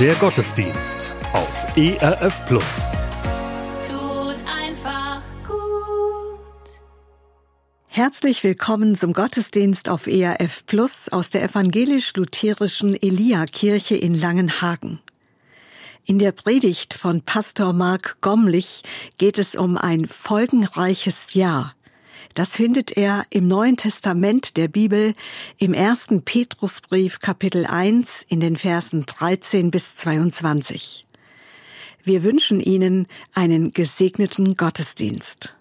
Der Gottesdienst auf ERF Plus. Tut einfach gut. Herzlich willkommen zum Gottesdienst auf ERF Plus aus der evangelisch-lutherischen Elia-Kirche in Langenhagen. In der Predigt von Pastor Mark Gomlich geht es um ein folgenreiches Jahr. Das findet er im Neuen Testament der Bibel im ersten Petrusbrief Kapitel 1 in den Versen 13 bis 22. Wir wünschen Ihnen einen gesegneten Gottesdienst.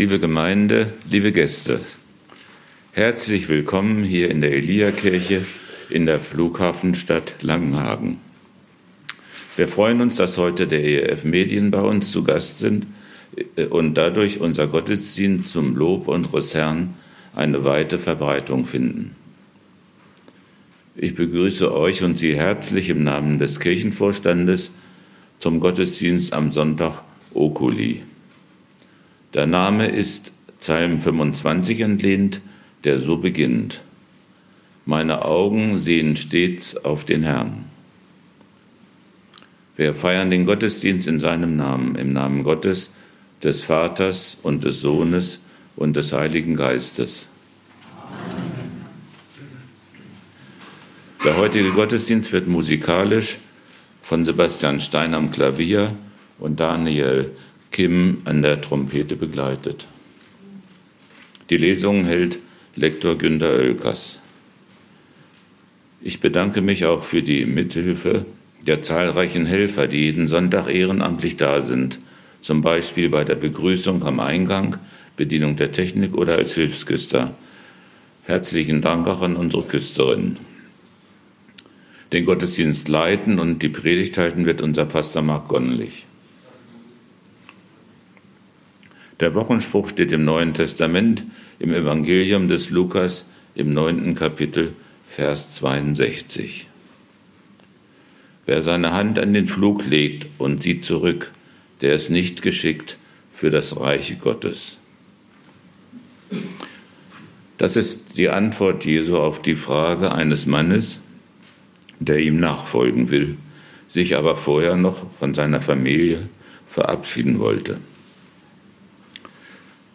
Liebe Gemeinde, liebe Gäste, herzlich willkommen hier in der Elia-Kirche in der Flughafenstadt Langenhagen. Wir freuen uns, dass heute der ERF Medien bei uns zu Gast sind äh, und dadurch unser Gottesdienst zum Lob unseres Herrn eine weite Verbreitung finden. Ich begrüße euch und Sie herzlich im Namen des Kirchenvorstandes zum Gottesdienst am Sonntag Okuli. Der Name ist Psalm 25 entlehnt, der so beginnt. Meine Augen sehen stets auf den Herrn. Wir feiern den Gottesdienst in seinem Namen, im Namen Gottes, des Vaters und des Sohnes und des Heiligen Geistes. Der heutige Gottesdienst wird musikalisch von Sebastian Stein am Klavier und Daniel Kim an der Trompete begleitet. Die Lesung hält Lektor Günter Oelkers. Ich bedanke mich auch für die Mithilfe der zahlreichen Helfer, die jeden Sonntag ehrenamtlich da sind, zum Beispiel bei der Begrüßung am Eingang, Bedienung der Technik oder als Hilfsküster. Herzlichen Dank auch an unsere Küsterin. Den Gottesdienst leiten und die Predigt halten wird unser Pastor Mark Gonnlich. Der Wochenspruch steht im Neuen Testament, im Evangelium des Lukas, im neunten Kapitel, Vers 62. Wer seine Hand an den Flug legt und sieht zurück, der ist nicht geschickt für das Reiche Gottes. Das ist die Antwort Jesu auf die Frage eines Mannes, der ihm nachfolgen will, sich aber vorher noch von seiner Familie verabschieden wollte.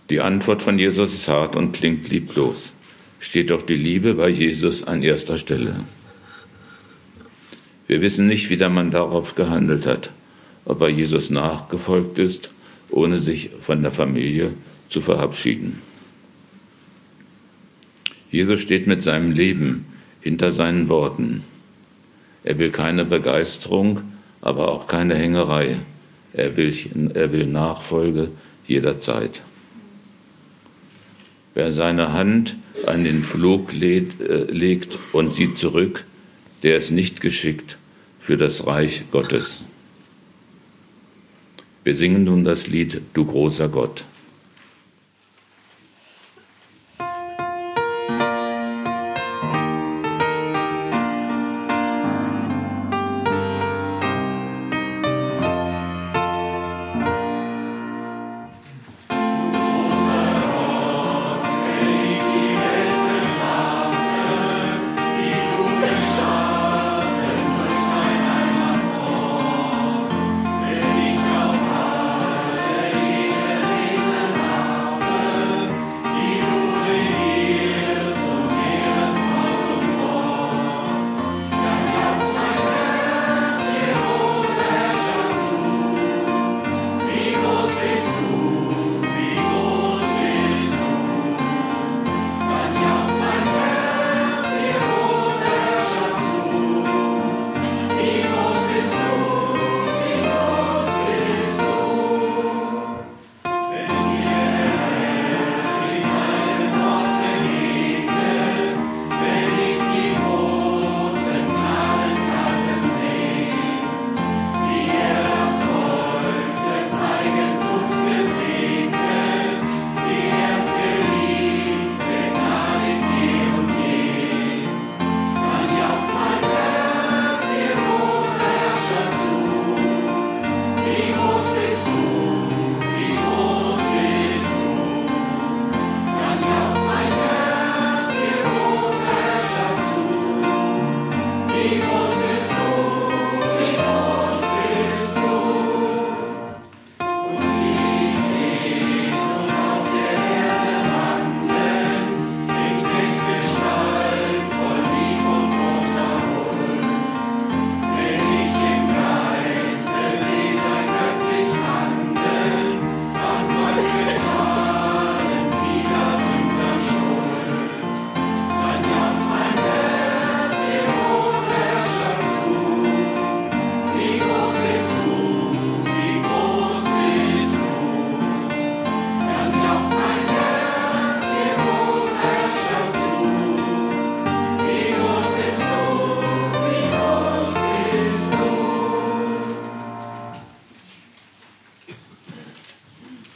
Die Antwort von Jesus ist hart und klingt lieblos. Steht doch die Liebe bei Jesus an erster Stelle. Wir wissen nicht, wie der Mann darauf gehandelt hat, ob er Jesus nachgefolgt ist, ohne sich von der Familie zu verabschieden. Jesus steht mit seinem Leben hinter seinen Worten. Er will keine Begeisterung, aber auch keine Hängerei. Er will, er will Nachfolge jederzeit. Wer seine Hand an den Flug lädt, äh, legt und sieht zurück, der ist nicht geschickt für das Reich Gottes. Wir singen nun das Lied Du großer Gott.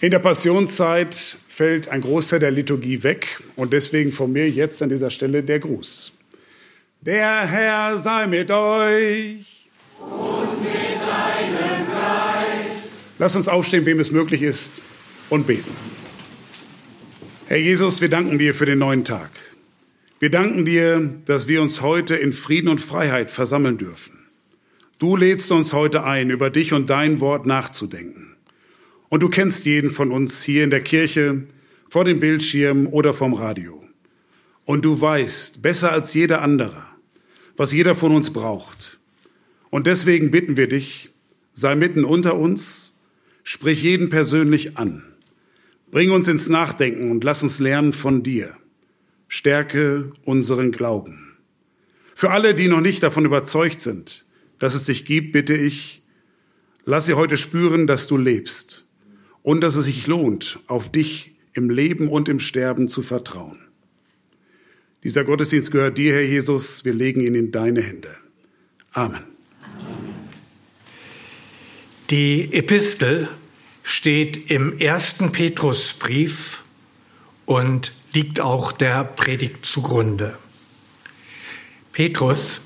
In der Passionszeit fällt ein Großteil der Liturgie weg und deswegen von mir jetzt an dieser Stelle der Gruß. Der Herr sei mit euch. Und mit deinem Geist. Lass uns aufstehen, wem es möglich ist, und beten. Herr Jesus, wir danken dir für den neuen Tag. Wir danken dir, dass wir uns heute in Frieden und Freiheit versammeln dürfen. Du lädst uns heute ein, über dich und dein Wort nachzudenken. Und du kennst jeden von uns hier in der Kirche, vor dem Bildschirm oder vom Radio. Und du weißt besser als jeder andere, was jeder von uns braucht. Und deswegen bitten wir dich, sei mitten unter uns, sprich jeden persönlich an. Bring uns ins Nachdenken und lass uns lernen von dir. Stärke unseren Glauben. Für alle, die noch nicht davon überzeugt sind, dass es dich gibt, bitte ich, lass sie heute spüren, dass du lebst und dass es sich lohnt, auf dich im Leben und im Sterben zu vertrauen. Dieser Gottesdienst gehört dir, Herr Jesus. Wir legen ihn in deine Hände. Amen. Die Epistel steht im ersten Petrusbrief und liegt auch der Predigt zugrunde. Petrus,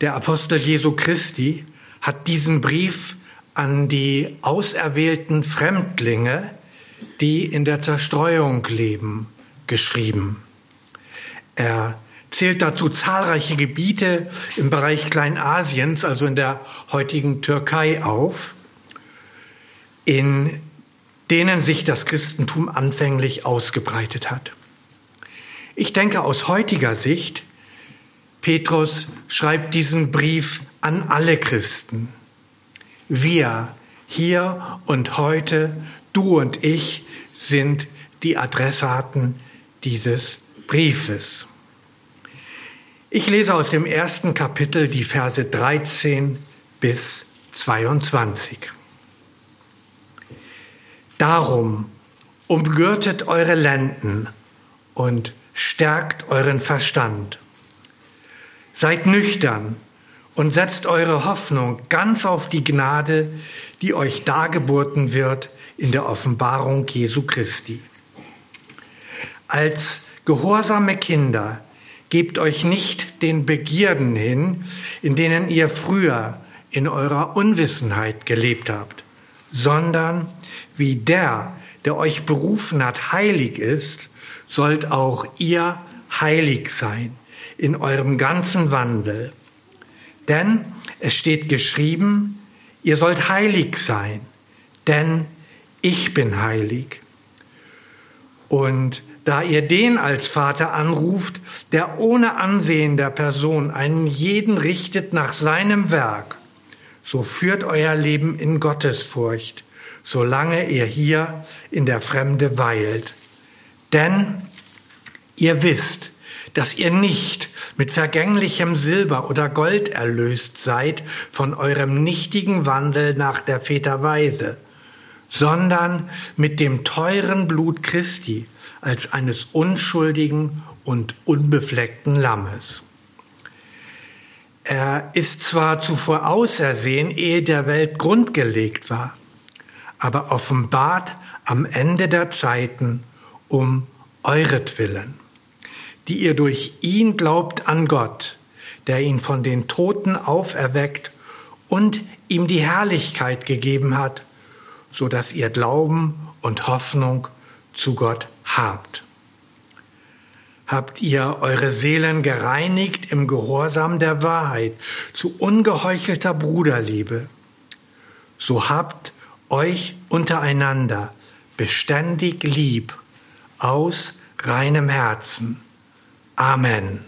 der Apostel Jesu Christi, hat diesen Brief an die auserwählten Fremdlinge, die in der Zerstreuung leben, geschrieben. Er zählt dazu zahlreiche Gebiete im Bereich Kleinasiens, also in der heutigen Türkei auf, in denen sich das Christentum anfänglich ausgebreitet hat. Ich denke aus heutiger Sicht, Petrus schreibt diesen Brief an alle Christen, wir, Hier und heute, du und ich sind die Adressaten dieses Briefes. Ich lese aus dem ersten Kapitel die Verse 13 bis 22. Darum umgürtet eure Lenden und stärkt euren Verstand. Seid nüchtern und setzt eure Hoffnung ganz auf die Gnade, die euch dargeboten wird in der Offenbarung Jesu Christi. Als gehorsame Kinder gebt euch nicht den Begierden hin, in denen ihr früher in eurer Unwissenheit gelebt habt, sondern wie der, der euch berufen hat, heilig ist, sollt auch ihr heilig sein in eurem ganzen Wandel. Denn es steht geschrieben, ihr sollt heilig sein, denn ich bin heilig. Und da ihr den als Vater anruft, der ohne Ansehen der Person einen jeden richtet nach seinem Werk, so führt euer Leben in Gottesfurcht, solange ihr hier in der Fremde weilt. Denn ihr wisst, dass ihr nicht mit vergänglichem Silber oder Gold erlöst seid von eurem nichtigen Wandel nach der Väterweise, sondern mit dem teuren Blut Christi als eines unschuldigen und unbefleckten Lammes. Er ist zwar zuvor ausersehen, ehe der Welt grundgelegt war, aber offenbart am Ende der Zeiten um euretwillen die ihr durch ihn glaubt an Gott, der ihn von den Toten auferweckt und ihm die Herrlichkeit gegeben hat, so dass ihr Glauben und Hoffnung zu Gott habt. Habt ihr eure Seelen gereinigt im Gehorsam der Wahrheit zu ungeheuchelter Bruderliebe, so habt euch untereinander beständig lieb aus reinem Herzen Amen.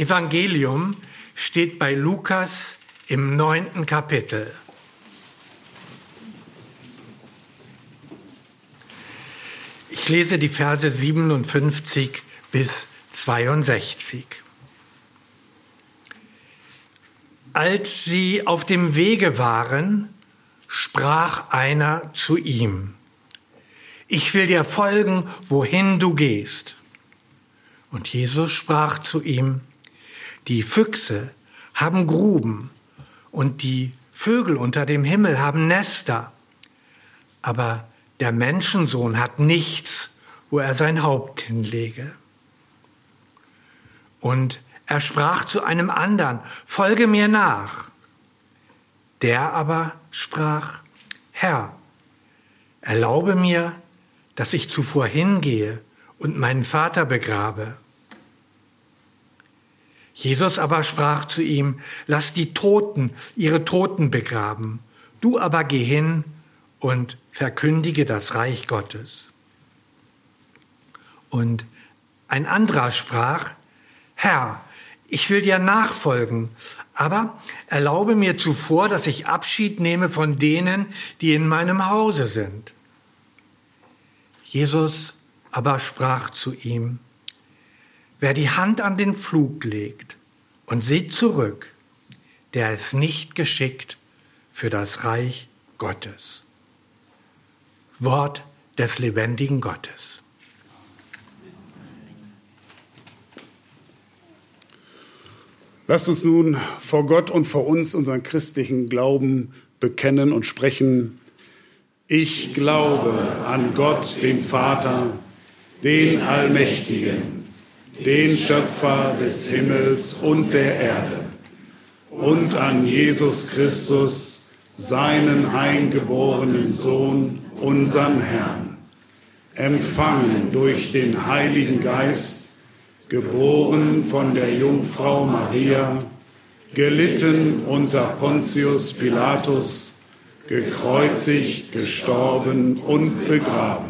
Evangelium steht bei Lukas im neunten Kapitel. Ich lese die Verse 57 bis 62. Als sie auf dem Wege waren, sprach einer zu ihm, ich will dir folgen, wohin du gehst. Und Jesus sprach zu ihm, die Füchse haben Gruben und die Vögel unter dem Himmel haben Nester. Aber der Menschensohn hat nichts, wo er sein Haupt hinlege. Und er sprach zu einem anderen, folge mir nach. Der aber sprach, Herr, erlaube mir, dass ich zuvor hingehe und meinen Vater begrabe. Jesus aber sprach zu ihm, lass die Toten ihre Toten begraben, du aber geh hin und verkündige das Reich Gottes. Und ein anderer sprach, Herr, ich will dir nachfolgen, aber erlaube mir zuvor, dass ich Abschied nehme von denen, die in meinem Hause sind. Jesus aber sprach zu ihm, wer die Hand an den Flug legt und sieht zurück, der ist nicht geschickt für das Reich Gottes. Wort des lebendigen Gottes. Lasst uns nun vor Gott und vor uns unseren christlichen Glauben bekennen und sprechen. Ich glaube an Gott, den Vater, den Allmächtigen, den Schöpfer des Himmels und der Erde, und an Jesus Christus, seinen eingeborenen Sohn, unseren Herrn, empfangen durch den Heiligen Geist, geboren von der Jungfrau Maria, gelitten unter Pontius Pilatus, gekreuzigt, gestorben und begraben,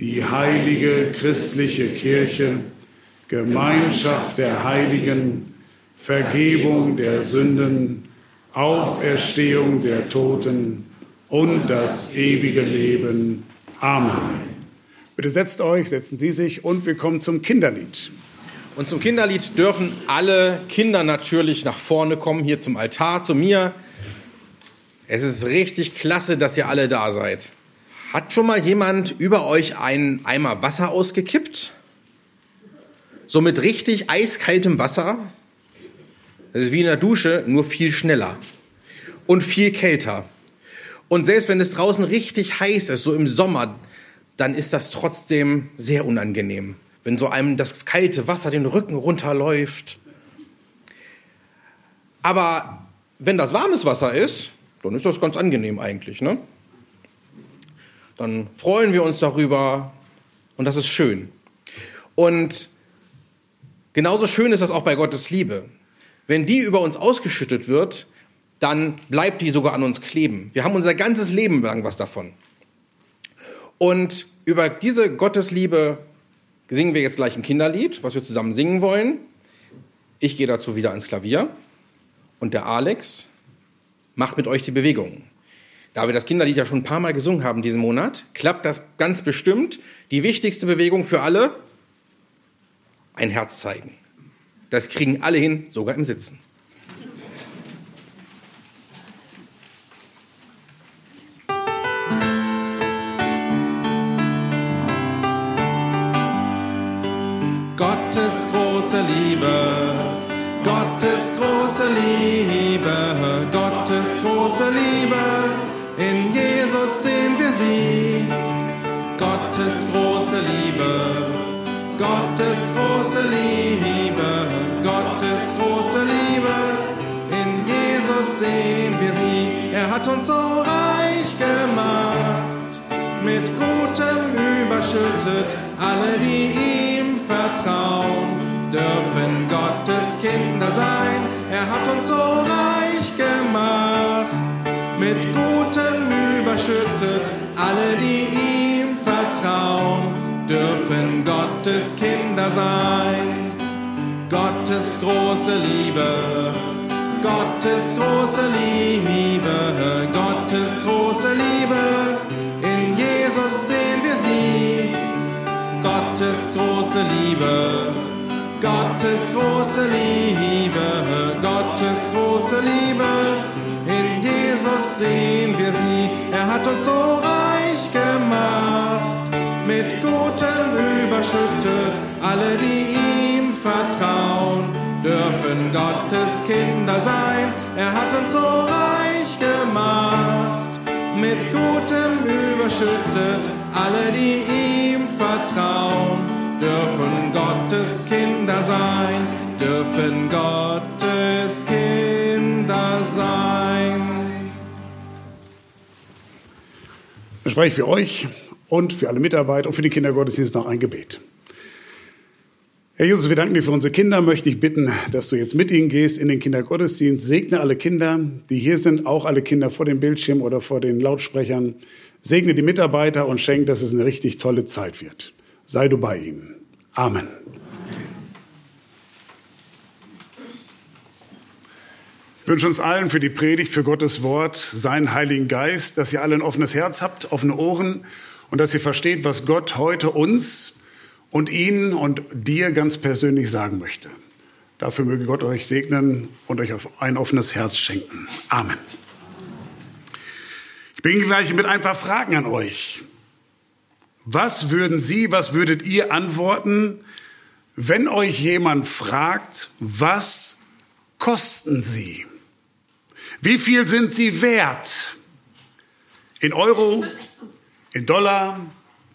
die heilige christliche Kirche, Gemeinschaft der Heiligen, Vergebung der Sünden, Auferstehung der Toten und das ewige Leben. Amen. Bitte setzt euch, setzen Sie sich und wir kommen zum Kinderlied. Und zum Kinderlied dürfen alle Kinder natürlich nach vorne kommen, hier zum Altar, zu mir. Es ist richtig klasse, dass ihr alle da seid. Hat schon mal jemand über euch einen Eimer Wasser ausgekippt? So mit richtig eiskaltem Wasser? Das ist wie in der Dusche, nur viel schneller und viel kälter. Und selbst wenn es draußen richtig heiß ist, so im Sommer, dann ist das trotzdem sehr unangenehm, wenn so einem das kalte Wasser den Rücken runterläuft. Aber wenn das warmes Wasser ist, dann ist das ganz angenehm eigentlich. Ne? Dann freuen wir uns darüber und das ist schön. Und genauso schön ist das auch bei Gottes Liebe. Wenn die über uns ausgeschüttet wird, dann bleibt die sogar an uns kleben. Wir haben unser ganzes Leben lang was davon. Und über diese Gottesliebe singen wir jetzt gleich ein Kinderlied, was wir zusammen singen wollen. Ich gehe dazu wieder ans Klavier und der Alex macht mit euch die Bewegung. Da wir das Kinderlied ja schon ein paar Mal gesungen haben diesen Monat, klappt das ganz bestimmt. Die wichtigste Bewegung für alle, ein Herz zeigen. Das kriegen alle hin, sogar im Sitzen. Gottes große Liebe, Gottes große Liebe, Gottes große Liebe, in Jesus sehen wir sie. Gottes große Liebe, Gottes große Liebe, Gottes große Liebe, in Jesus sehen wir sie. Er hat uns so reich gemacht, mit Gutem überschüttet, alle, die ihm vertrauen dürfen Gottes Kinder sein. Er hat uns so reich gemacht, mit Gutem überschüttet. Alle, die ihm vertrauen, dürfen Gottes Kinder sein. Gottes große Liebe, Gottes große Liebe, Gottes große Liebe, in Jesus sehen wir sie. Gottes große Liebe, Gottes große Liebe, Gottes große Liebe, Jesus sehen wir sie. Er hat uns so reich gemacht, mit Gutem überschüttet, alle, die ihm vertrauen dürfen Gottes Kinder sein. Er hat uns so reich gemacht, mit Gutem überschüttet. Alle, die ihm vertrauen, dürfen Gottes Kinder sein, dürfen Gottes Dann spreche ich für euch und für alle Mitarbeiter und für die Kindergottesdienste noch ein Gebet. Herr Jesus, wir danken dir für unsere Kinder. Möchte ich bitten, dass du jetzt mit ihnen gehst in den Kindergottesdienst. Segne alle Kinder, die hier sind, auch alle Kinder vor dem Bildschirm oder vor den Lautsprechern. Segne die Mitarbeiter und schenk, dass es eine richtig tolle Zeit wird. Sei du bei ihnen. Amen. Ich wünsche uns allen für die Predigt, für Gottes Wort, seinen Heiligen Geist, dass ihr alle ein offenes Herz habt, offene Ohren und dass ihr versteht, was Gott heute uns und Ihnen und dir ganz persönlich sagen möchte. Dafür möge Gott euch segnen und euch ein offenes Herz schenken. Amen. Ich beginne gleich mit ein paar Fragen an euch. Was würden Sie, was würdet ihr antworten, wenn euch jemand fragt, was kosten Sie? Wie viel sind Sie wert? In Euro, in Dollar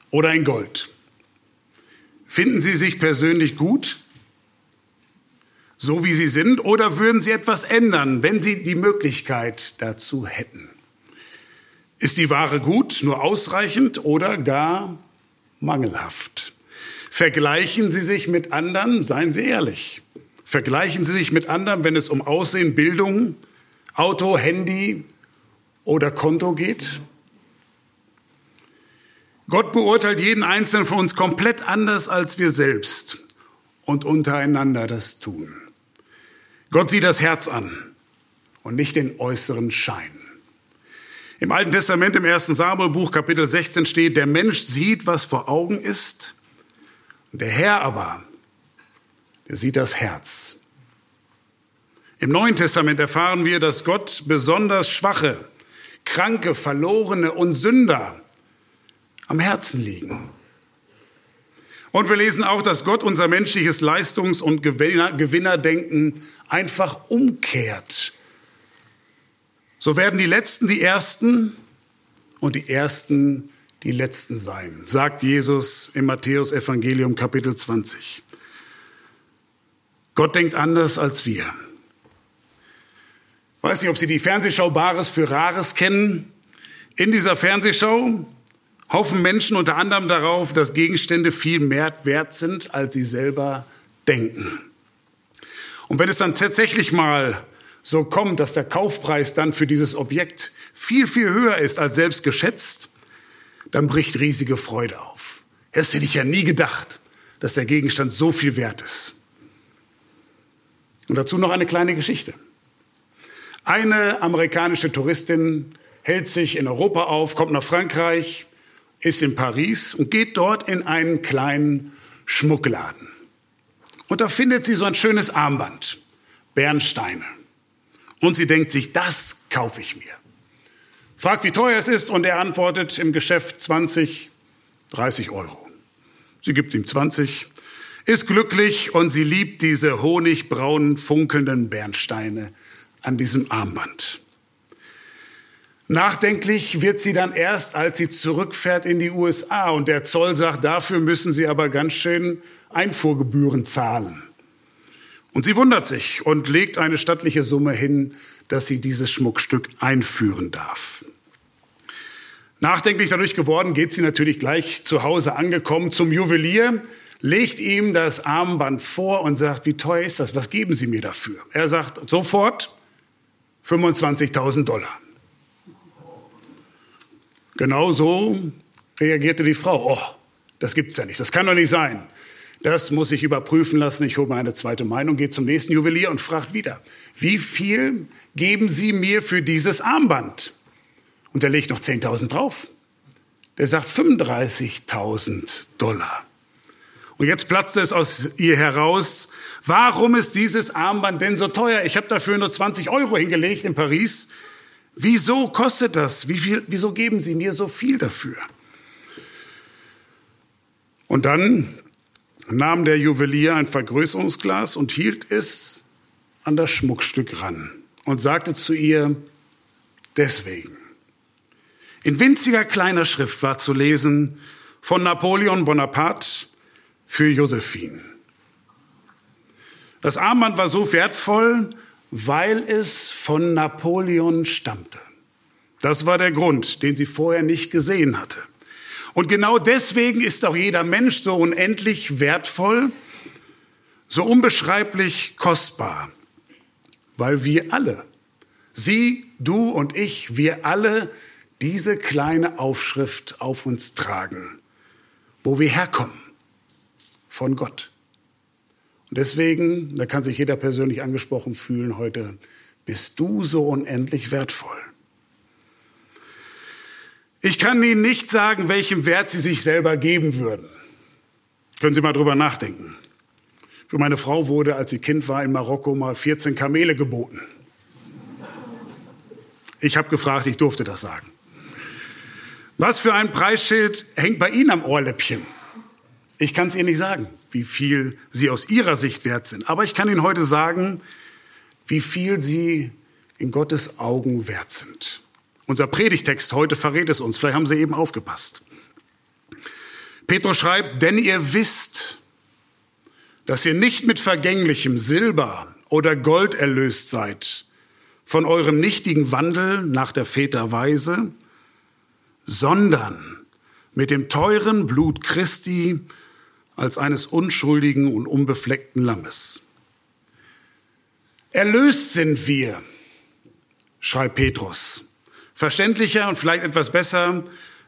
oder in Gold? Finden Sie sich persönlich gut, so wie Sie sind, oder würden Sie etwas ändern, wenn Sie die Möglichkeit dazu hätten? Ist die Ware gut, nur ausreichend oder gar mangelhaft? Vergleichen Sie sich mit anderen, seien Sie ehrlich. Vergleichen Sie sich mit anderen, wenn es um Aussehen, Bildung, Auto, Handy oder Konto geht? Gott beurteilt jeden Einzelnen von uns komplett anders, als wir selbst und untereinander das tun. Gott sieht das Herz an und nicht den äußeren Schein. Im Alten Testament, im ersten Samuelbuch, Kapitel 16 steht, der Mensch sieht, was vor Augen ist, der Herr aber, der sieht das Herz. Im Neuen Testament erfahren wir, dass Gott besonders Schwache, Kranke, Verlorene und Sünder am Herzen liegen. Und wir lesen auch, dass Gott unser menschliches Leistungs- und Gewinnerdenken einfach umkehrt. So werden die Letzten die Ersten und die Ersten die Letzten sein, sagt Jesus im Matthäus Evangelium Kapitel 20. Gott denkt anders als wir. Ich weiß nicht, ob Sie die Fernsehschau Bares für Rares kennen. In dieser Fernsehschau hoffen Menschen unter anderem darauf, dass Gegenstände viel mehr wert sind, als sie selber denken. Und wenn es dann tatsächlich mal so kommt, dass der Kaufpreis dann für dieses Objekt viel, viel höher ist als selbst geschätzt, dann bricht riesige Freude auf. Das hätte ich ja nie gedacht, dass der Gegenstand so viel wert ist. Und dazu noch eine kleine Geschichte. Eine amerikanische Touristin hält sich in Europa auf, kommt nach Frankreich, ist in Paris und geht dort in einen kleinen Schmuckladen. Und da findet sie so ein schönes Armband, Bernsteine. Und sie denkt sich, das kaufe ich mir. Fragt, wie teuer es ist, und er antwortet im Geschäft 20, 30 Euro. Sie gibt ihm 20, ist glücklich und sie liebt diese honigbraunen, funkelnden Bernsteine an diesem Armband. Nachdenklich wird sie dann erst, als sie zurückfährt in die USA und der Zoll sagt, dafür müssen sie aber ganz schön Einfuhrgebühren zahlen. Und sie wundert sich und legt eine stattliche Summe hin, dass sie dieses Schmuckstück einführen darf. Nachdenklich dadurch geworden, geht sie natürlich gleich zu Hause angekommen zum Juwelier, legt ihm das Armband vor und sagt, wie teuer ist das? Was geben Sie mir dafür? Er sagt sofort 25.000 Dollar. Genau so reagierte die Frau. Oh, das gibt's ja nicht. Das kann doch nicht sein. Das muss ich überprüfen lassen. Ich hole mir eine zweite Meinung, gehe zum nächsten Juwelier und frage wieder, wie viel geben Sie mir für dieses Armband? Und er legt noch 10.000 drauf. Der sagt 35.000 Dollar. Und jetzt platzte es aus ihr heraus, warum ist dieses Armband denn so teuer? Ich habe dafür nur 20 Euro hingelegt in Paris. Wieso kostet das? Wie viel, wieso geben Sie mir so viel dafür? Und dann nahm der Juwelier ein Vergrößerungsglas und hielt es an das Schmuckstück ran und sagte zu ihr, deswegen. In winziger kleiner Schrift war zu lesen von Napoleon Bonaparte für Josephine. Das Armband war so wertvoll, weil es von Napoleon stammte. Das war der Grund, den sie vorher nicht gesehen hatte. Und genau deswegen ist auch jeder Mensch so unendlich wertvoll, so unbeschreiblich kostbar, weil wir alle, Sie, du und ich, wir alle diese kleine Aufschrift auf uns tragen, wo wir herkommen, von Gott. Und deswegen, da kann sich jeder persönlich angesprochen fühlen heute, bist du so unendlich wertvoll. Ich kann Ihnen nicht sagen, welchen Wert Sie sich selber geben würden. Können Sie mal drüber nachdenken. Für meine Frau wurde, als sie Kind war, in Marokko mal 14 Kamele geboten. Ich habe gefragt, ich durfte das sagen. Was für ein Preisschild hängt bei Ihnen am Ohrläppchen? Ich kann es Ihnen nicht sagen, wie viel Sie aus Ihrer Sicht wert sind. Aber ich kann Ihnen heute sagen, wie viel Sie in Gottes Augen wert sind. Unser Predigtext heute verrät es uns. Vielleicht haben Sie eben aufgepasst. Petrus schreibt, denn ihr wisst, dass ihr nicht mit vergänglichem Silber oder Gold erlöst seid, von eurem nichtigen Wandel nach der Väterweise, sondern mit dem teuren Blut Christi als eines unschuldigen und unbefleckten Lammes. Erlöst sind wir, schreibt Petrus, Verständlicher und vielleicht etwas besser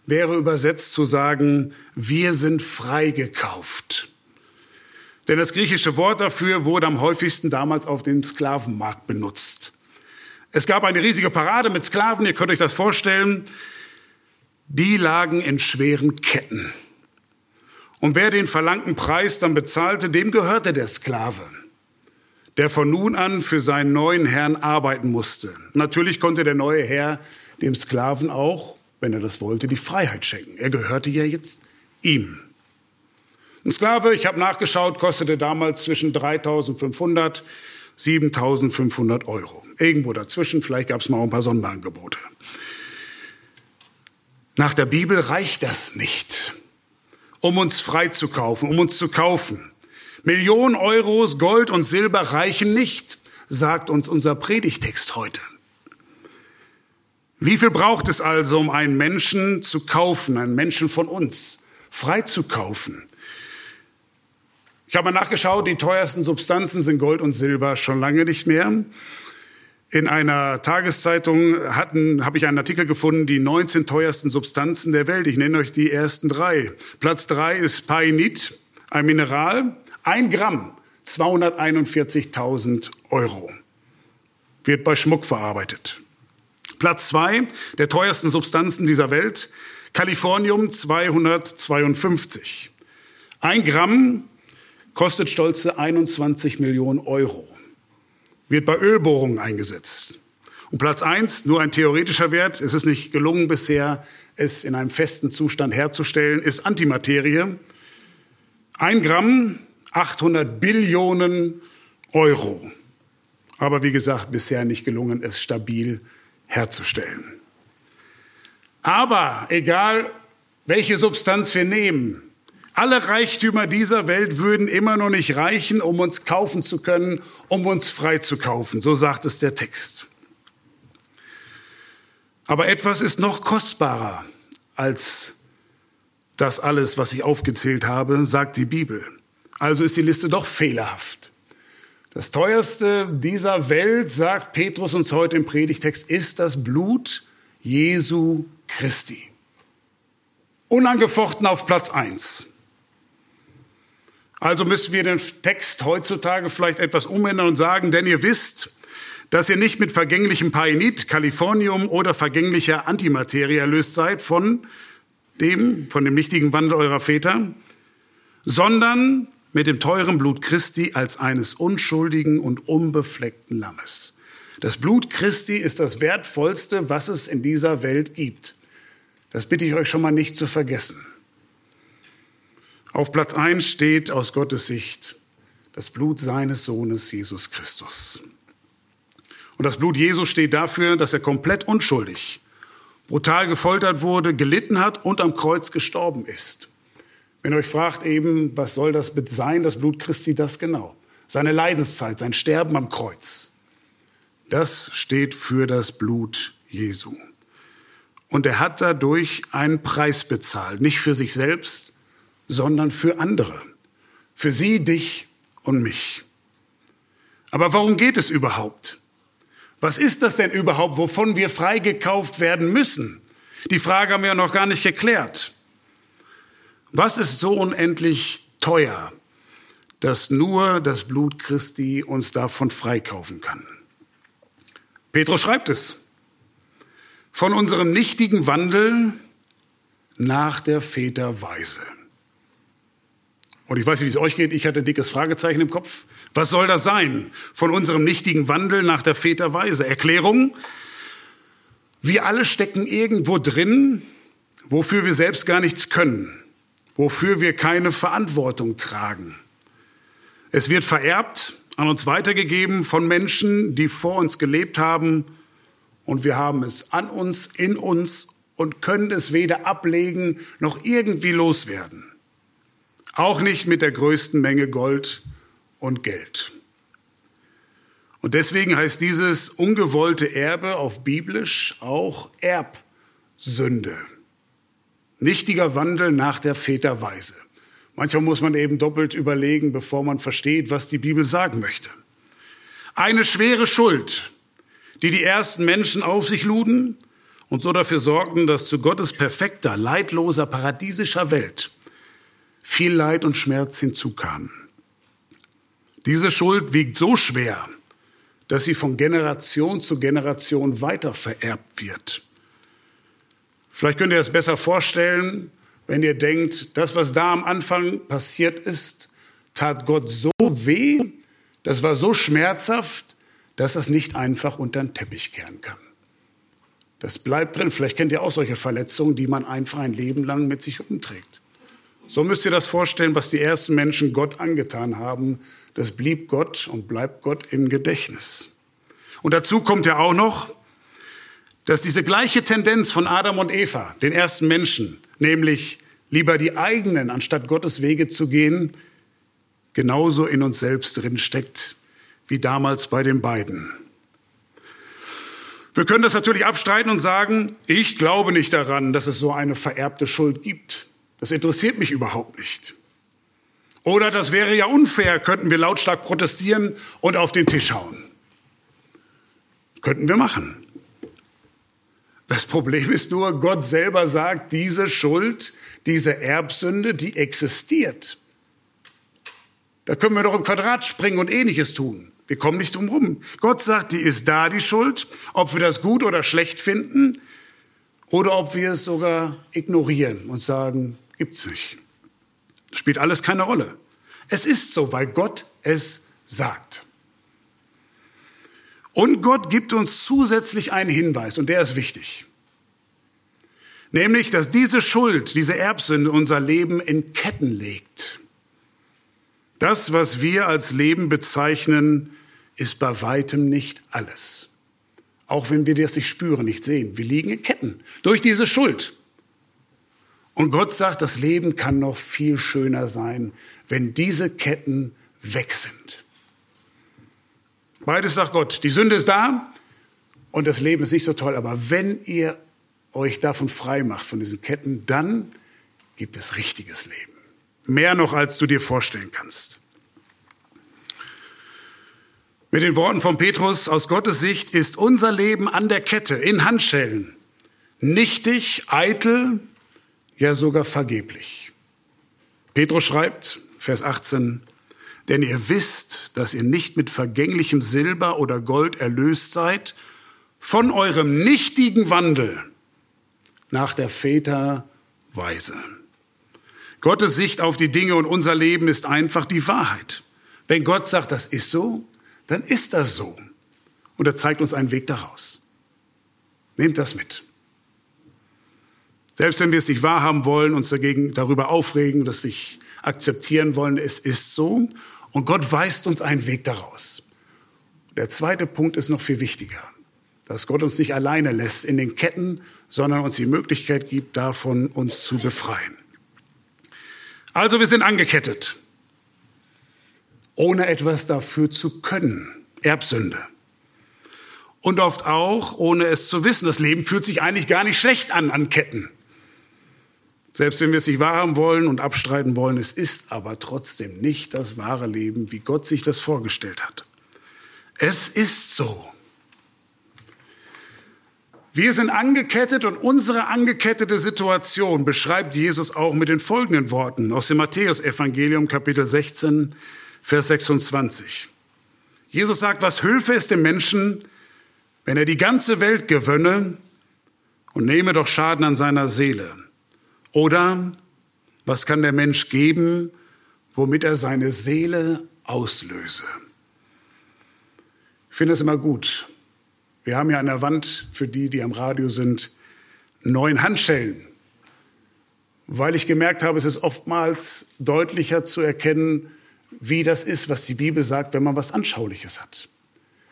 wäre übersetzt zu sagen, wir sind freigekauft. Denn das griechische Wort dafür wurde am häufigsten damals auf dem Sklavenmarkt benutzt. Es gab eine riesige Parade mit Sklaven, ihr könnt euch das vorstellen. Die lagen in schweren Ketten. Und wer den verlangten Preis dann bezahlte, dem gehörte der Sklave der von nun an für seinen neuen Herrn arbeiten musste. Natürlich konnte der neue Herr dem Sklaven auch, wenn er das wollte, die Freiheit schenken. Er gehörte ja jetzt ihm. Ein Sklave, ich habe nachgeschaut, kostete damals zwischen 3.500 7.500 Euro. Irgendwo dazwischen, vielleicht gab es mal ein paar Sonderangebote. Nach der Bibel reicht das nicht, um uns freizukaufen, um uns zu kaufen. Millionen Euros Gold und Silber reichen nicht, sagt uns unser Predigtext heute. Wie viel braucht es also, um einen Menschen zu kaufen, einen Menschen von uns frei zu kaufen? Ich habe mal nachgeschaut, die teuersten Substanzen sind Gold und Silber schon lange nicht mehr. In einer Tageszeitung hatten, habe ich einen Artikel gefunden, die 19 teuersten Substanzen der Welt. Ich nenne euch die ersten drei. Platz drei ist Painit, ein Mineral, ein Gramm, 241.000 Euro. Wird bei Schmuck verarbeitet. Platz zwei der teuersten Substanzen dieser Welt, Kalifornium 252. Ein Gramm kostet stolze 21 Millionen Euro. Wird bei Ölbohrungen eingesetzt. Und Platz eins, nur ein theoretischer Wert, es ist nicht gelungen bisher, es in einem festen Zustand herzustellen, ist Antimaterie. Ein Gramm, 800 Billionen Euro. Aber wie gesagt, bisher nicht gelungen, es stabil herzustellen. Aber egal, welche Substanz wir nehmen, alle Reichtümer dieser Welt würden immer noch nicht reichen, um uns kaufen zu können, um uns frei zu kaufen. So sagt es der Text. Aber etwas ist noch kostbarer als das alles, was ich aufgezählt habe, sagt die Bibel. Also ist die Liste doch fehlerhaft. Das teuerste dieser Welt, sagt Petrus uns heute im Predigtext, ist das Blut Jesu Christi. Unangefochten auf Platz eins. Also müssen wir den Text heutzutage vielleicht etwas umändern und sagen, denn ihr wisst, dass ihr nicht mit vergänglichem Painit, Californium oder vergänglicher Antimaterie erlöst seid von dem, von dem nichtigen Wandel eurer Väter, sondern mit dem teuren Blut Christi als eines unschuldigen und unbefleckten Lammes. Das Blut Christi ist das Wertvollste, was es in dieser Welt gibt. Das bitte ich euch schon mal nicht zu vergessen. Auf Platz 1 steht aus Gottes Sicht das Blut seines Sohnes Jesus Christus. Und das Blut Jesu steht dafür, dass er komplett unschuldig, brutal gefoltert wurde, gelitten hat und am Kreuz gestorben ist. Wenn ihr euch fragt eben, was soll das sein, das Blut Christi, das genau. Seine Leidenszeit, sein Sterben am Kreuz. Das steht für das Blut Jesu. Und er hat dadurch einen Preis bezahlt, nicht für sich selbst, sondern für andere. Für sie, dich und mich. Aber warum geht es überhaupt? Was ist das denn überhaupt, wovon wir freigekauft werden müssen? Die Frage haben wir noch gar nicht geklärt. Was ist so unendlich teuer, dass nur das Blut Christi uns davon freikaufen kann? Petrus schreibt es. Von unserem nichtigen Wandel nach der Väterweise. Und ich weiß nicht, wie es euch geht. Ich hatte ein dickes Fragezeichen im Kopf. Was soll das sein? Von unserem nichtigen Wandel nach der Väterweise. Erklärung. Wir alle stecken irgendwo drin, wofür wir selbst gar nichts können, wofür wir keine Verantwortung tragen. Es wird vererbt, an uns weitergegeben von Menschen, die vor uns gelebt haben, und wir haben es an uns, in uns und können es weder ablegen noch irgendwie loswerden. Auch nicht mit der größten Menge Gold und Geld. Und deswegen heißt dieses ungewollte Erbe auf biblisch auch Erbsünde. Nichtiger Wandel nach der Väterweise. Manchmal muss man eben doppelt überlegen, bevor man versteht, was die Bibel sagen möchte. Eine schwere Schuld, die die ersten Menschen auf sich luden und so dafür sorgten, dass zu Gottes perfekter, leidloser, paradiesischer Welt viel Leid und Schmerz hinzukam. Diese Schuld wiegt so schwer, dass sie von Generation zu Generation weiter vererbt wird. Vielleicht könnt ihr es besser vorstellen, wenn ihr denkt, das, was da am Anfang passiert ist, tat Gott so weh, das war so schmerzhaft, dass es nicht einfach unter den Teppich kehren kann. Das bleibt drin. Vielleicht kennt ihr auch solche Verletzungen, die man einfach ein Leben lang mit sich umträgt. So müsst ihr das vorstellen, was die ersten Menschen Gott angetan haben. Das blieb Gott und bleibt Gott im Gedächtnis. Und dazu kommt ja auch noch, dass diese gleiche Tendenz von Adam und Eva, den ersten Menschen, nämlich lieber die eigenen, anstatt Gottes Wege zu gehen, genauso in uns selbst drin steckt, wie damals bei den beiden. Wir können das natürlich abstreiten und sagen, ich glaube nicht daran, dass es so eine vererbte Schuld gibt. Das interessiert mich überhaupt nicht. Oder das wäre ja unfair, könnten wir lautstark protestieren und auf den Tisch hauen. Könnten wir machen. Das Problem ist nur, Gott selber sagt, diese Schuld, diese Erbsünde, die existiert. Da können wir doch im Quadrat springen und ähnliches tun. Wir kommen nicht drum rum. Gott sagt, die ist da, die Schuld. Ob wir das gut oder schlecht finden oder ob wir es sogar ignorieren und sagen, Gibt's nicht. Spielt alles keine Rolle. Es ist so, weil Gott es sagt. Und Gott gibt uns zusätzlich einen Hinweis, und der ist wichtig. Nämlich, dass diese Schuld, diese Erbsünde unser Leben in Ketten legt. Das, was wir als Leben bezeichnen, ist bei weitem nicht alles. Auch wenn wir das nicht spüren, nicht sehen. Wir liegen in Ketten durch diese Schuld. Und Gott sagt, das Leben kann noch viel schöner sein, wenn diese Ketten weg sind. Beides sagt Gott. Die Sünde ist da und das Leben ist nicht so toll. Aber wenn ihr euch davon frei macht, von diesen Ketten, dann gibt es richtiges Leben. Mehr noch, als du dir vorstellen kannst. Mit den Worten von Petrus aus Gottes Sicht ist unser Leben an der Kette, in Handschellen, nichtig, eitel, ja sogar vergeblich. Petrus schreibt, Vers 18. Denn ihr wisst, dass ihr nicht mit vergänglichem Silber oder Gold erlöst seid, von eurem nichtigen Wandel nach der Väter Weise. Gottes Sicht auf die Dinge und unser Leben ist einfach die Wahrheit. Wenn Gott sagt, das ist so, dann ist das so. Und er zeigt uns einen Weg daraus. Nehmt das mit. Selbst wenn wir es nicht wahrhaben wollen, uns dagegen darüber aufregen, das nicht akzeptieren wollen, es ist so. Und Gott weist uns einen Weg daraus. Der zweite Punkt ist noch viel wichtiger, dass Gott uns nicht alleine lässt in den Ketten, sondern uns die Möglichkeit gibt, davon uns zu befreien. Also wir sind angekettet, ohne etwas dafür zu können. Erbsünde. Und oft auch, ohne es zu wissen. Das Leben fühlt sich eigentlich gar nicht schlecht an an Ketten. Selbst wenn wir es nicht wahrhaben wollen und abstreiten wollen, es ist aber trotzdem nicht das wahre Leben, wie Gott sich das vorgestellt hat. Es ist so. Wir sind angekettet und unsere angekettete Situation beschreibt Jesus auch mit den folgenden Worten aus dem Matthäusevangelium Kapitel 16, Vers 26. Jesus sagt, was hülfe es dem Menschen, wenn er die ganze Welt gewönne und nehme doch Schaden an seiner Seele? Oder was kann der Mensch geben, womit er seine Seele auslöse? Ich finde es immer gut. Wir haben ja an der Wand, für die, die am Radio sind, neun Handschellen, weil ich gemerkt habe, es ist oftmals deutlicher zu erkennen, wie das ist, was die Bibel sagt, wenn man was Anschauliches hat.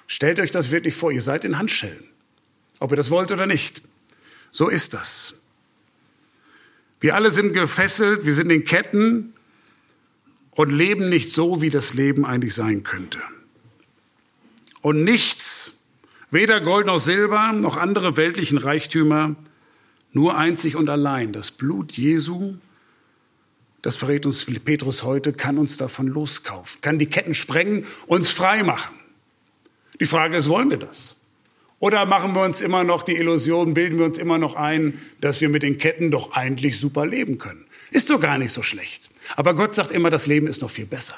Stellt euch das wirklich vor, ihr seid in Handschellen, ob ihr das wollt oder nicht. So ist das. Wir alle sind gefesselt, wir sind in Ketten und leben nicht so, wie das Leben eigentlich sein könnte. Und nichts, weder Gold noch Silber noch andere weltlichen Reichtümer, nur einzig und allein das Blut Jesu, das verrät uns Petrus heute, kann uns davon loskaufen, kann die Ketten sprengen, uns frei machen. Die Frage ist, wollen wir das? Oder machen wir uns immer noch die Illusion, bilden wir uns immer noch ein, dass wir mit den Ketten doch eigentlich super leben können? Ist doch gar nicht so schlecht. Aber Gott sagt immer, das Leben ist noch viel besser.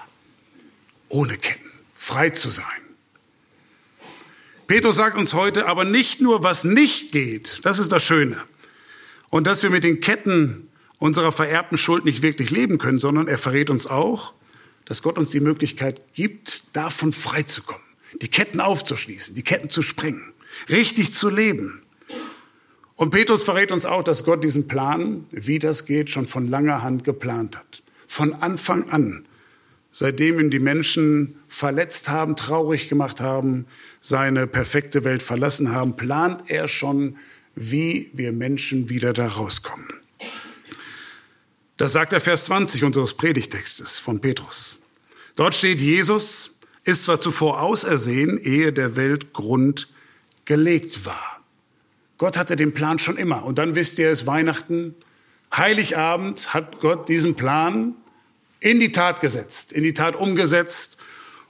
Ohne Ketten, frei zu sein. Petrus sagt uns heute aber nicht nur, was nicht geht, das ist das Schöne. Und dass wir mit den Ketten unserer vererbten Schuld nicht wirklich leben können, sondern er verrät uns auch, dass Gott uns die Möglichkeit gibt, davon frei zu kommen, die Ketten aufzuschließen, die Ketten zu sprengen richtig zu leben. Und Petrus verrät uns auch, dass Gott diesen Plan, wie das geht, schon von langer Hand geplant hat. Von Anfang an. Seitdem ihn die Menschen verletzt haben, traurig gemacht haben, seine perfekte Welt verlassen haben, plant er schon, wie wir Menschen wieder da rauskommen. Das sagt der Vers 20 unseres Predigtextes von Petrus. Dort steht, Jesus ist zwar zuvor ausersehen, ehe der Welt Grund gelegt war. Gott hatte den Plan schon immer. Und dann wisst ihr es, Weihnachten, Heiligabend hat Gott diesen Plan in die Tat gesetzt, in die Tat umgesetzt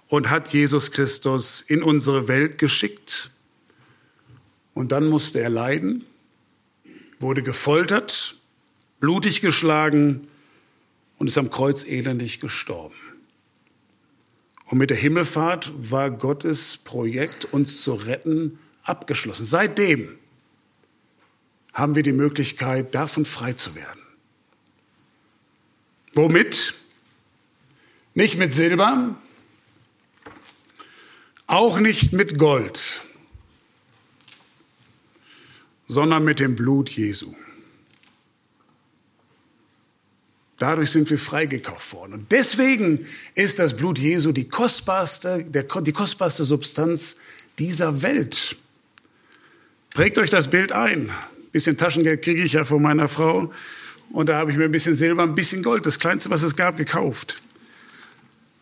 und hat Jesus Christus in unsere Welt geschickt. Und dann musste er leiden, wurde gefoltert, blutig geschlagen und ist am Kreuz elendig gestorben. Und mit der Himmelfahrt war Gottes Projekt, uns zu retten, abgeschlossen. Seitdem haben wir die Möglichkeit, davon frei zu werden. Womit? Nicht mit Silber, auch nicht mit Gold, sondern mit dem Blut Jesu. Dadurch sind wir freigekauft worden. Und deswegen ist das Blut Jesu die kostbarste, der, die kostbarste Substanz dieser Welt. Prägt euch das Bild ein. Ein bisschen Taschengeld kriege ich ja von meiner Frau. Und da habe ich mir ein bisschen Silber, ein bisschen Gold, das Kleinste, was es gab, gekauft.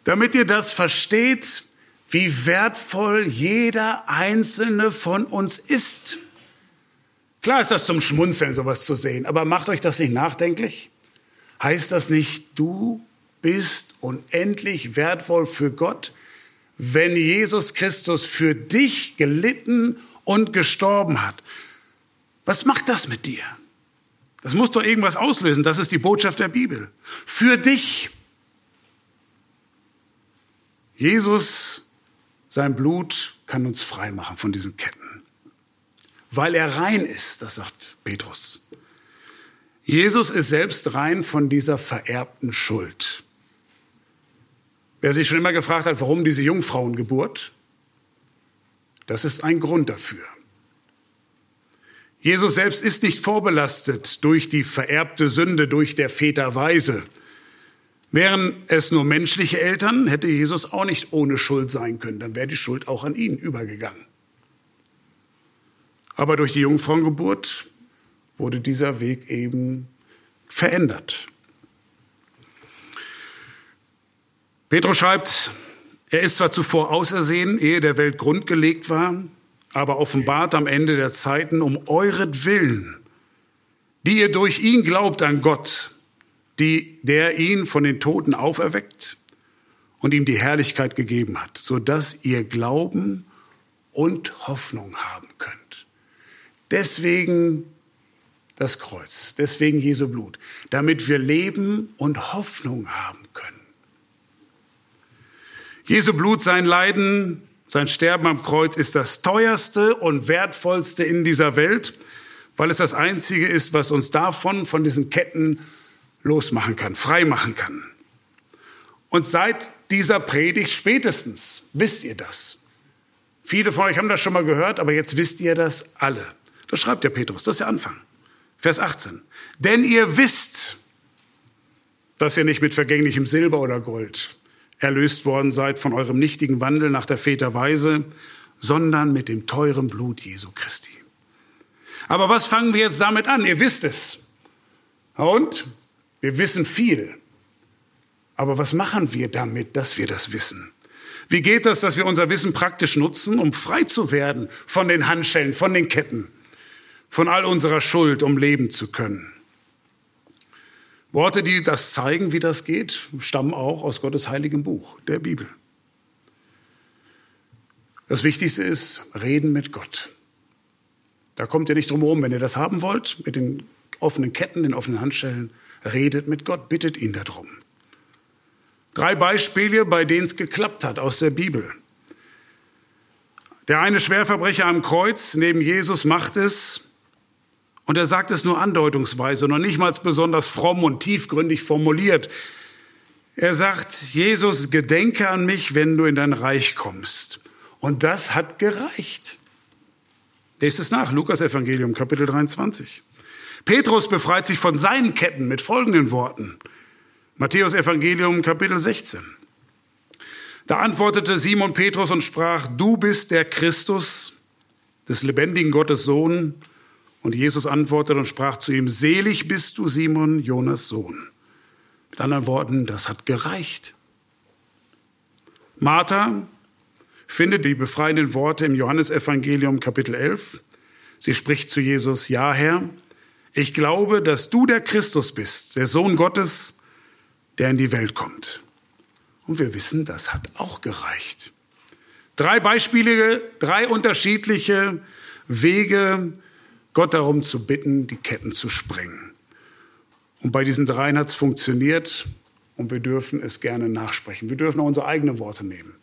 Damit ihr das versteht, wie wertvoll jeder einzelne von uns ist. Klar ist das zum Schmunzeln, sowas zu sehen, aber macht euch das nicht nachdenklich? Heißt das nicht, du bist unendlich wertvoll für Gott, wenn Jesus Christus für dich gelitten und gestorben hat. Was macht das mit dir? Das muss doch irgendwas auslösen. Das ist die Botschaft der Bibel. Für dich. Jesus, sein Blut kann uns frei machen von diesen Ketten. Weil er rein ist, das sagt Petrus. Jesus ist selbst rein von dieser vererbten Schuld. Wer sich schon immer gefragt hat, warum diese Jungfrauengeburt, das ist ein Grund dafür. Jesus selbst ist nicht vorbelastet durch die vererbte Sünde, durch der Väter Weise. Wären es nur menschliche Eltern, hätte Jesus auch nicht ohne Schuld sein können. Dann wäre die Schuld auch an ihn übergegangen. Aber durch die Jungfrauengeburt wurde dieser Weg eben verändert. Petrus schreibt, er ist zwar zuvor ausersehen, ehe der Welt grundgelegt war, aber offenbart am Ende der Zeiten um euretwillen, die ihr durch ihn glaubt an Gott, die, der ihn von den Toten auferweckt und ihm die Herrlichkeit gegeben hat, so dass ihr Glauben und Hoffnung haben könnt. Deswegen das Kreuz, deswegen Jesu Blut, damit wir Leben und Hoffnung haben. Jesu Blut, sein Leiden, sein Sterben am Kreuz ist das teuerste und wertvollste in dieser Welt, weil es das einzige ist, was uns davon, von diesen Ketten losmachen kann, frei machen kann. Und seit dieser Predigt spätestens wisst ihr das. Viele von euch haben das schon mal gehört, aber jetzt wisst ihr das alle. Das schreibt der Petrus, das ist der Anfang. Vers 18. Denn ihr wisst, dass ihr nicht mit vergänglichem Silber oder Gold erlöst worden seid von eurem nichtigen Wandel nach der Väterweise, sondern mit dem teuren Blut Jesu Christi. Aber was fangen wir jetzt damit an? Ihr wisst es. Und wir wissen viel. Aber was machen wir damit, dass wir das wissen? Wie geht das, dass wir unser Wissen praktisch nutzen, um frei zu werden von den Handschellen, von den Ketten, von all unserer Schuld, um leben zu können? Worte, die das zeigen, wie das geht, stammen auch aus Gottes heiligem Buch, der Bibel. Das Wichtigste ist, reden mit Gott. Da kommt ihr nicht drum herum, wenn ihr das haben wollt, mit den offenen Ketten, den offenen Handschellen, redet mit Gott, bittet ihn darum. Drei Beispiele, bei denen es geklappt hat aus der Bibel. Der eine Schwerverbrecher am Kreuz neben Jesus macht es, und er sagt es nur andeutungsweise, noch nicht mal besonders fromm und tiefgründig formuliert. Er sagt, Jesus, gedenke an mich, wenn du in dein Reich kommst. Und das hat gereicht. Lest es nach, Lukas Evangelium, Kapitel 23. Petrus befreit sich von seinen Ketten mit folgenden Worten. Matthäus Evangelium, Kapitel 16. Da antwortete Simon Petrus und sprach, du bist der Christus des lebendigen Gottes Sohn. Und Jesus antwortete und sprach zu ihm, selig bist du, Simon, Jonas Sohn. Mit anderen Worten, das hat gereicht. Martha findet die befreienden Worte im Johannesevangelium Kapitel 11. Sie spricht zu Jesus, ja Herr, ich glaube, dass du der Christus bist, der Sohn Gottes, der in die Welt kommt. Und wir wissen, das hat auch gereicht. Drei Beispiele, drei unterschiedliche Wege, Gott darum zu bitten, die Ketten zu sprengen. Und bei diesen dreien hat es funktioniert und wir dürfen es gerne nachsprechen. Wir dürfen auch unsere eigenen Worte nehmen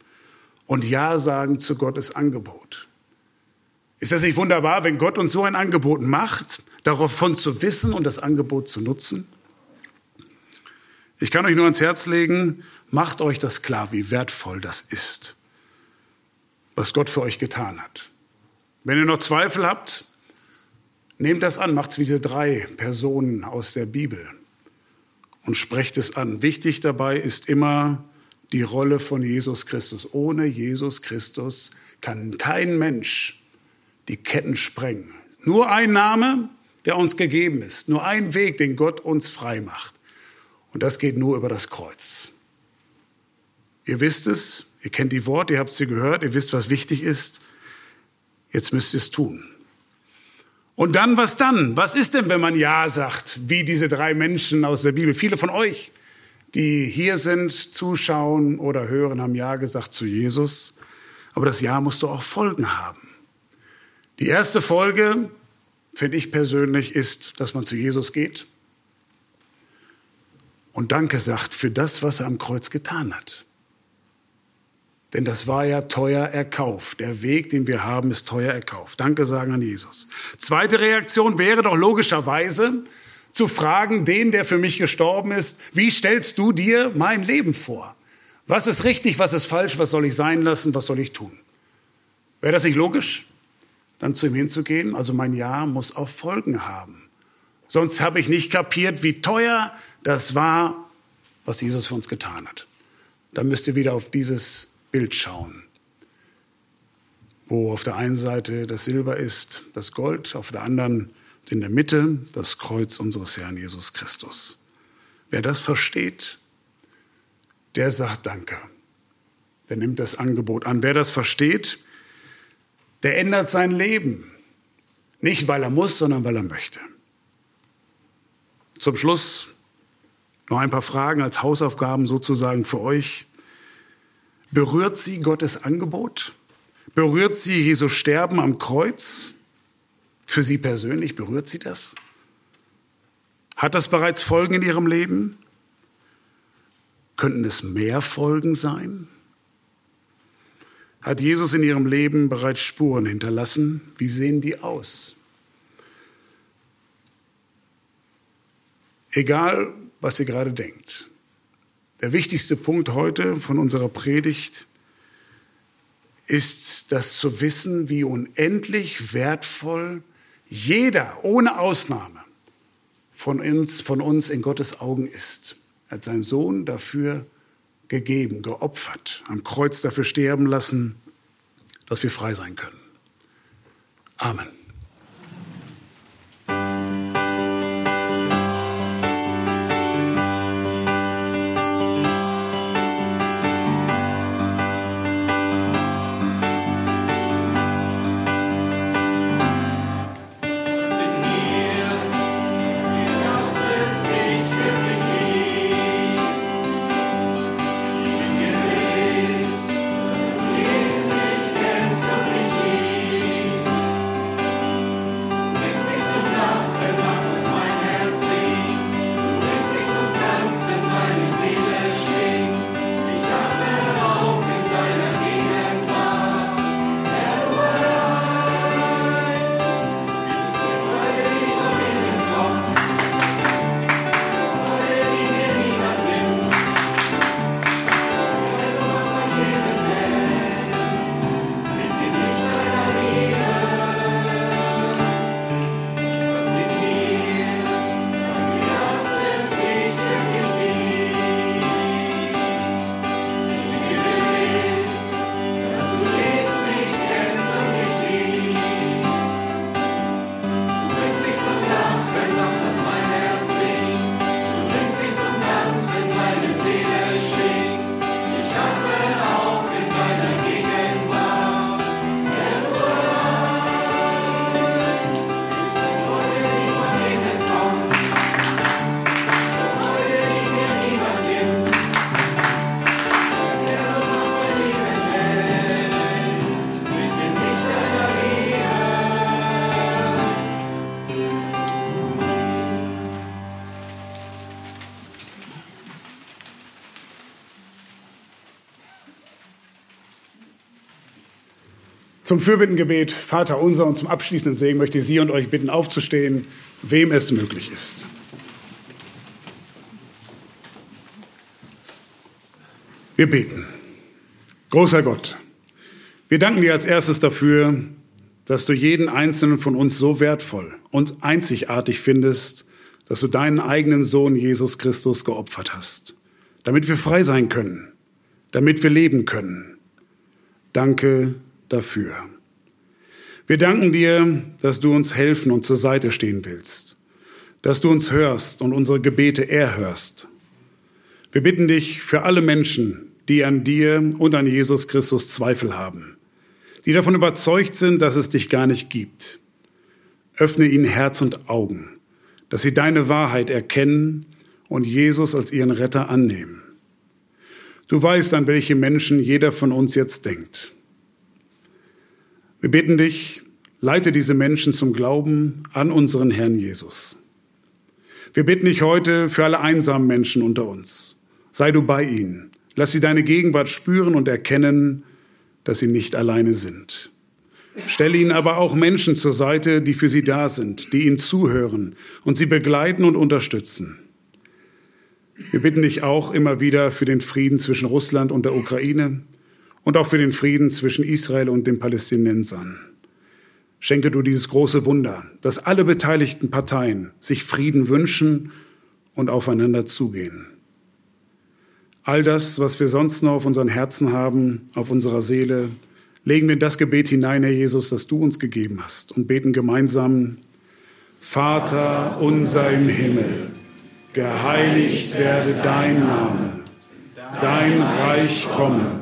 und Ja sagen zu Gottes Angebot. Ist das nicht wunderbar, wenn Gott uns so ein Angebot macht, davon zu wissen und das Angebot zu nutzen? Ich kann euch nur ans Herz legen, macht euch das klar, wie wertvoll das ist, was Gott für euch getan hat. Wenn ihr noch Zweifel habt, Nehmt das an, macht's wie diese drei Personen aus der Bibel und sprecht es an. Wichtig dabei ist immer die Rolle von Jesus Christus. Ohne Jesus Christus kann kein Mensch die Ketten sprengen. Nur ein Name, der uns gegeben ist. Nur ein Weg, den Gott uns frei macht. Und das geht nur über das Kreuz. Ihr wisst es, ihr kennt die Worte, ihr habt sie gehört, ihr wisst, was wichtig ist. Jetzt müsst ihr es tun. Und dann, was dann? Was ist denn, wenn man Ja sagt, wie diese drei Menschen aus der Bibel? Viele von euch, die hier sind, zuschauen oder hören, haben Ja gesagt zu Jesus. Aber das Ja musst du auch Folgen haben. Die erste Folge, finde ich persönlich, ist, dass man zu Jesus geht und Danke sagt für das, was er am Kreuz getan hat. Denn das war ja teuer erkauft. Der Weg, den wir haben, ist teuer erkauft. Danke sagen an Jesus. Zweite Reaktion wäre doch logischerweise zu fragen, den, der für mich gestorben ist, wie stellst du dir mein Leben vor? Was ist richtig, was ist falsch, was soll ich sein lassen, was soll ich tun? Wäre das nicht logisch? Dann zu ihm hinzugehen, also mein Ja muss auch Folgen haben. Sonst habe ich nicht kapiert, wie teuer das war, was Jesus für uns getan hat. Dann müsst ihr wieder auf dieses Bild schauen, wo auf der einen Seite das Silber ist, das Gold, auf der anderen in der Mitte das Kreuz unseres Herrn Jesus Christus. Wer das versteht, der sagt Danke. Der nimmt das Angebot an. Wer das versteht, der ändert sein Leben. Nicht, weil er muss, sondern weil er möchte. Zum Schluss noch ein paar Fragen als Hausaufgaben sozusagen für euch. Berührt sie Gottes Angebot? Berührt sie Jesu Sterben am Kreuz? Für Sie persönlich berührt Sie das? Hat das bereits Folgen in Ihrem Leben? Könnten es mehr Folgen sein? Hat Jesus in Ihrem Leben bereits Spuren hinterlassen? Wie sehen die aus? Egal, was ihr gerade denkt. Der wichtigste Punkt heute von unserer Predigt ist das zu wissen, wie unendlich wertvoll jeder ohne Ausnahme von uns, von uns in Gottes Augen ist. Er hat seinen Sohn dafür gegeben, geopfert, am Kreuz dafür sterben lassen, dass wir frei sein können. Amen. Zum Fürbittengebet, Vater unser und zum abschließenden Segen möchte ich Sie und euch bitten, aufzustehen, wem es möglich ist. Wir beten. Großer Gott, wir danken dir als erstes dafür, dass du jeden einzelnen von uns so wertvoll und einzigartig findest, dass du deinen eigenen Sohn Jesus Christus geopfert hast, damit wir frei sein können, damit wir leben können. Danke dafür. Wir danken dir, dass du uns helfen und zur Seite stehen willst, dass du uns hörst und unsere Gebete erhörst. Wir bitten dich für alle Menschen, die an dir und an Jesus Christus Zweifel haben, die davon überzeugt sind, dass es dich gar nicht gibt. Öffne ihnen Herz und Augen, dass sie deine Wahrheit erkennen und Jesus als ihren Retter annehmen. Du weißt, an welche Menschen jeder von uns jetzt denkt. Wir bitten dich, leite diese Menschen zum Glauben an unseren Herrn Jesus. Wir bitten dich heute für alle einsamen Menschen unter uns. Sei du bei ihnen, Lass sie deine Gegenwart spüren und erkennen, dass sie nicht alleine sind. Stell ihnen aber auch Menschen zur Seite, die für sie da sind, die ihnen zuhören und sie begleiten und unterstützen. Wir bitten dich auch immer wieder für den Frieden zwischen Russland und der Ukraine und auch für den Frieden zwischen Israel und den Palästinensern. Schenke du dieses große Wunder, dass alle beteiligten Parteien sich Frieden wünschen und aufeinander zugehen. All das, was wir sonst noch auf unseren Herzen haben, auf unserer Seele, legen wir in das Gebet hinein, Herr Jesus, das du uns gegeben hast und beten gemeinsam, Vater unser im Himmel, geheiligt werde dein Name, dein Reich komme,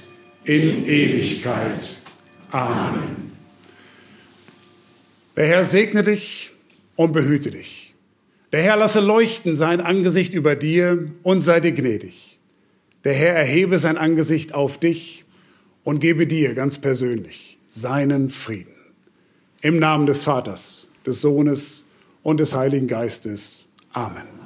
in Ewigkeit. Amen. Der Herr segne dich und behüte dich. Der Herr lasse leuchten sein Angesicht über dir und sei dir gnädig. Der Herr erhebe sein Angesicht auf dich und gebe dir ganz persönlich seinen Frieden. Im Namen des Vaters, des Sohnes und des Heiligen Geistes. Amen.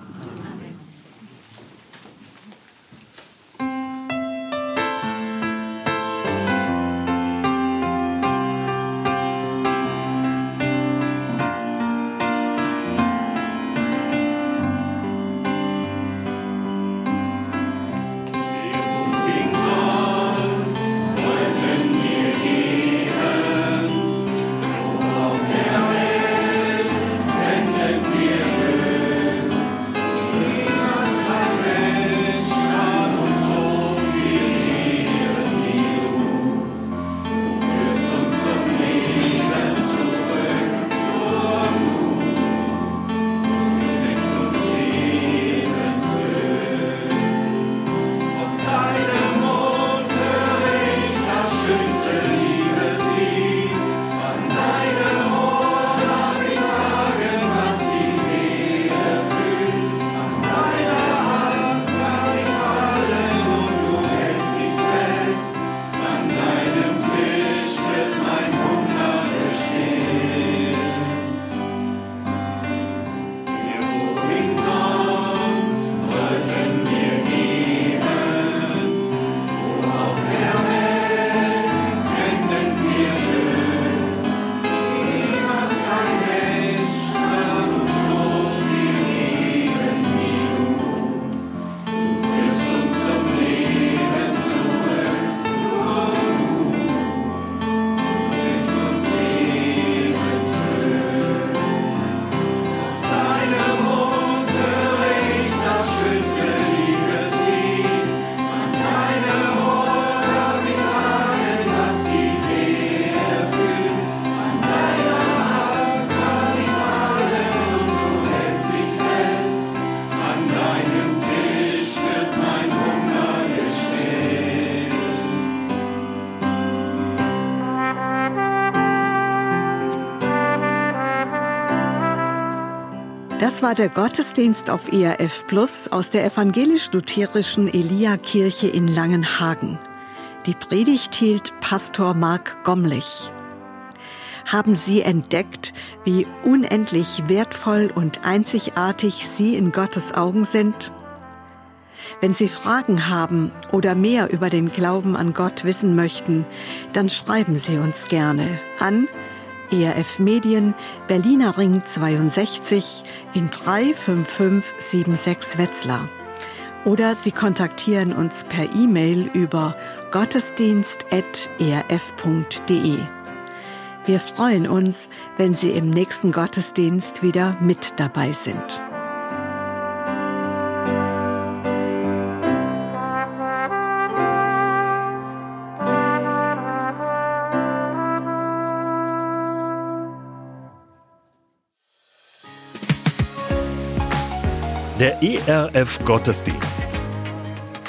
War der Gottesdienst auf ERF Plus aus der evangelisch-lutherischen Elia-Kirche in Langenhagen. Die Predigt hielt Pastor Mark Gomlich. Haben Sie entdeckt, wie unendlich wertvoll und einzigartig Sie in Gottes Augen sind? Wenn Sie Fragen haben oder mehr über den Glauben an Gott wissen möchten, dann schreiben Sie uns gerne an ERF Medien, Berliner Ring 62 in 35576 Wetzlar. Oder Sie kontaktieren uns per E-Mail über gottesdienst.erf.de. Wir freuen uns, wenn Sie im nächsten Gottesdienst wieder mit dabei sind. Der ERF Gottesdienst.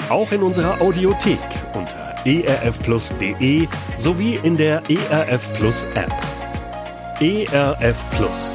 Auch in unserer Audiothek unter erfplus.de sowie in der ERF Plus App. ERF Plus.